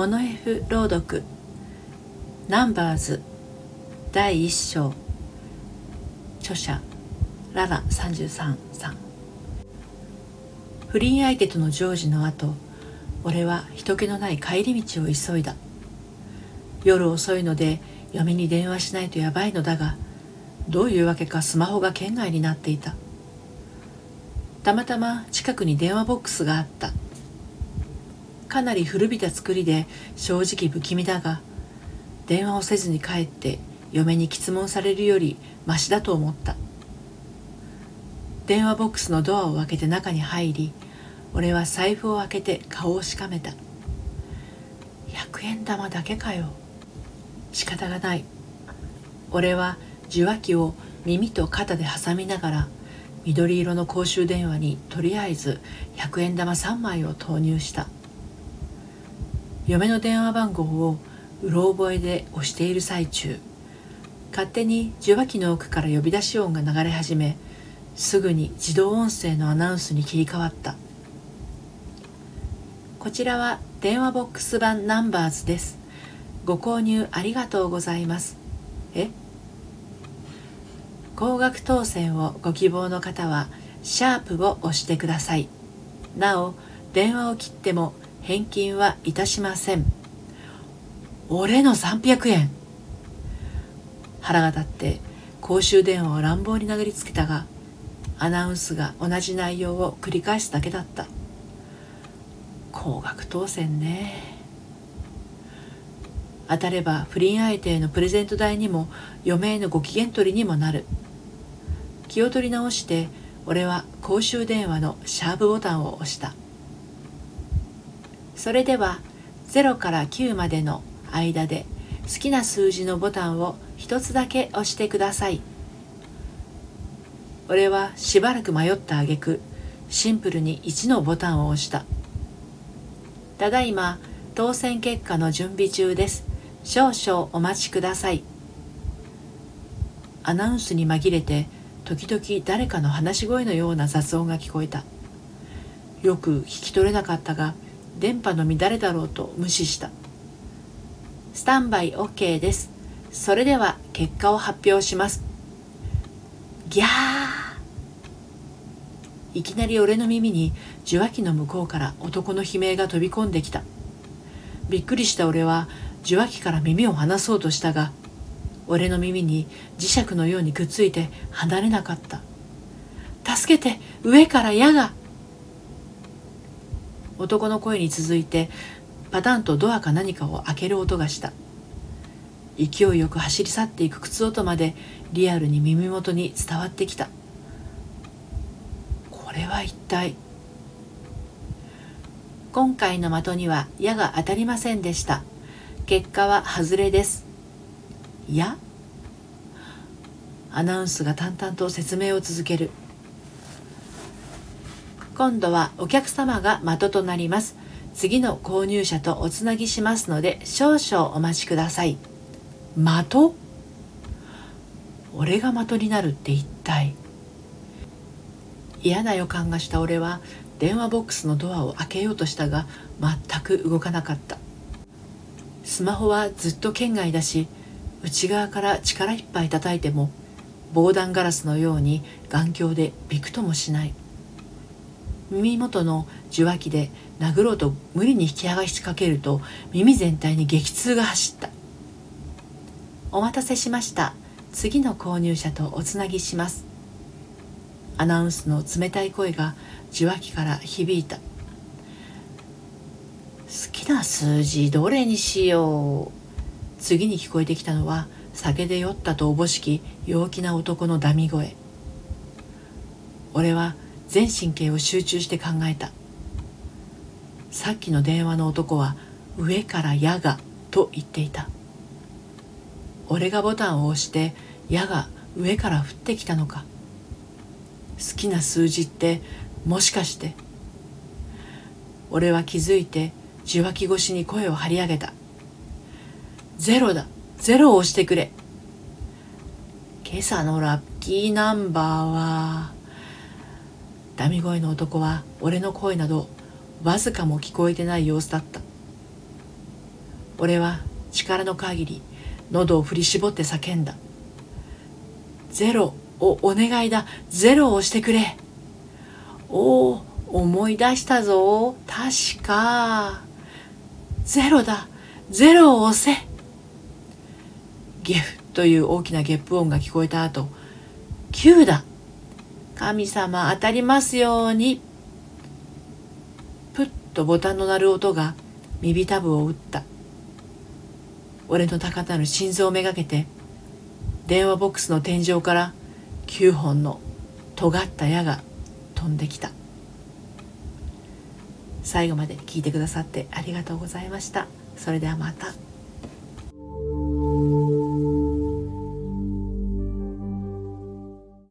モノ F 朗読。ナンバーズ。第1章。著者。ララ33さん不倫相手との常時の後俺は人気のない帰り道を急いだ。夜遅いので嫁に電話しないとやばいのだがどういうわけかスマホが圏外になっていた。たまたま近くに電話ボックスがあった。かなり古びた作りで正直不気味だが電話をせずに帰って嫁に質問されるよりマシだと思った。電話ボックスのドアを開けて中に入り俺は財布を開けて顔をしかめた。100円玉だけかよ。仕方がない。俺は受話器を耳と肩で挟みながら緑色の公衆電話にとりあえず100円玉3枚を投入した。嫁の電話番号をうろ覚えで押している最中勝手に受話器の奥から呼び出し音が流れ始めすぐに自動音声のアナウンスに切り替わった。こちらは電話ボックス版ナンバーズです。ご購入ありがとうございます。え？高額当選をご希望の方はシャープを押してください。なお電話を切っても返金はいたしません。俺の300円。腹が立って公衆電話を乱暴に殴りつけたがアナウンスが同じ内容を繰り返すだけだった。高額当選ね。当たれば不倫相手へのプレゼント代にも嫁へのご機嫌取りにもなる。気を取り直して俺は公衆電話のシャープボタンを押した。それでは0から9までの間で好きな数字のボタンを一つだけ押してください。俺はしばらく迷った挙句シンプルに1のボタンを押した。ただいま当選結果の準備中です。少々お待ちください。アナウンスに紛れて時々誰かの話し声のような雑音が聞こえた。よく聞き取れなかったが電波の乱れだろうと無視した。スタンバイ OK です。それでは結果を発表します。ギャー。いきなり俺の耳に受話器の向こうから男の悲鳴が飛び込んできた。びっくりした俺は受話器から耳を離そうとしたが俺の耳に磁石のようにくっついて離れなかった。助けて上から矢が。男の声に続いてパタンとドアか何かを開ける音がした。勢いよく走り去っていく靴音までリアルに耳元に伝わってきた。これは一体？今回の的には矢が当たりませんでした。結果は外れです。矢？アナウンスが淡々と説明を続ける。今度はお客様が的となります。次の購入者とおつなぎしますので少々お待ちください。的？俺が的になるって一体？嫌な予感がした俺は電話ボックスのドアを開けようとしたが全く動かなかった。スマホはずっと圏外だし内側から力いっぱい叩いても防弾ガラスのように眼鏡でびくともしない。耳元の受話器で殴ろうと無理に引き剥がしかけると耳全体に激痛が走った。お待たせしました。次の購入者とおつなぎします。アナウンスの冷たい声が受話器から響いた。好きな数字どれにしよう。次に聞こえてきたのは酒で酔ったとおぼしき陽気な男のダミ声。俺は全神経を集中して考えた。さっきの電話の男は上から矢がと言っていた。俺がボタンを押して矢が上から降ってきたのか。好きな数字ってもしかして。俺は気づいて受話器越しに声を張り上げた。ゼロだ。ゼロを押してくれ。今朝のラッキーナンバーはダミ声の男は俺の声などわずかも聞こえてない様子だった。俺は力の限り喉を振り絞って叫んだ。ゼロをお願いだ。ゼロを押してくれ。おお思い出したぞ。確か。ゼロだ。ゼロを押せ。ゲフという大きなゲップ音が聞こえた後9だ。神様当たりますように。プッとボタンの鳴る音が耳たぶを打った。俺の高鳴る心臓をめがけて電話ボックスの天井から9本の尖った矢が飛んできた。最後まで聞いてくださってありがとうございました。それではまた。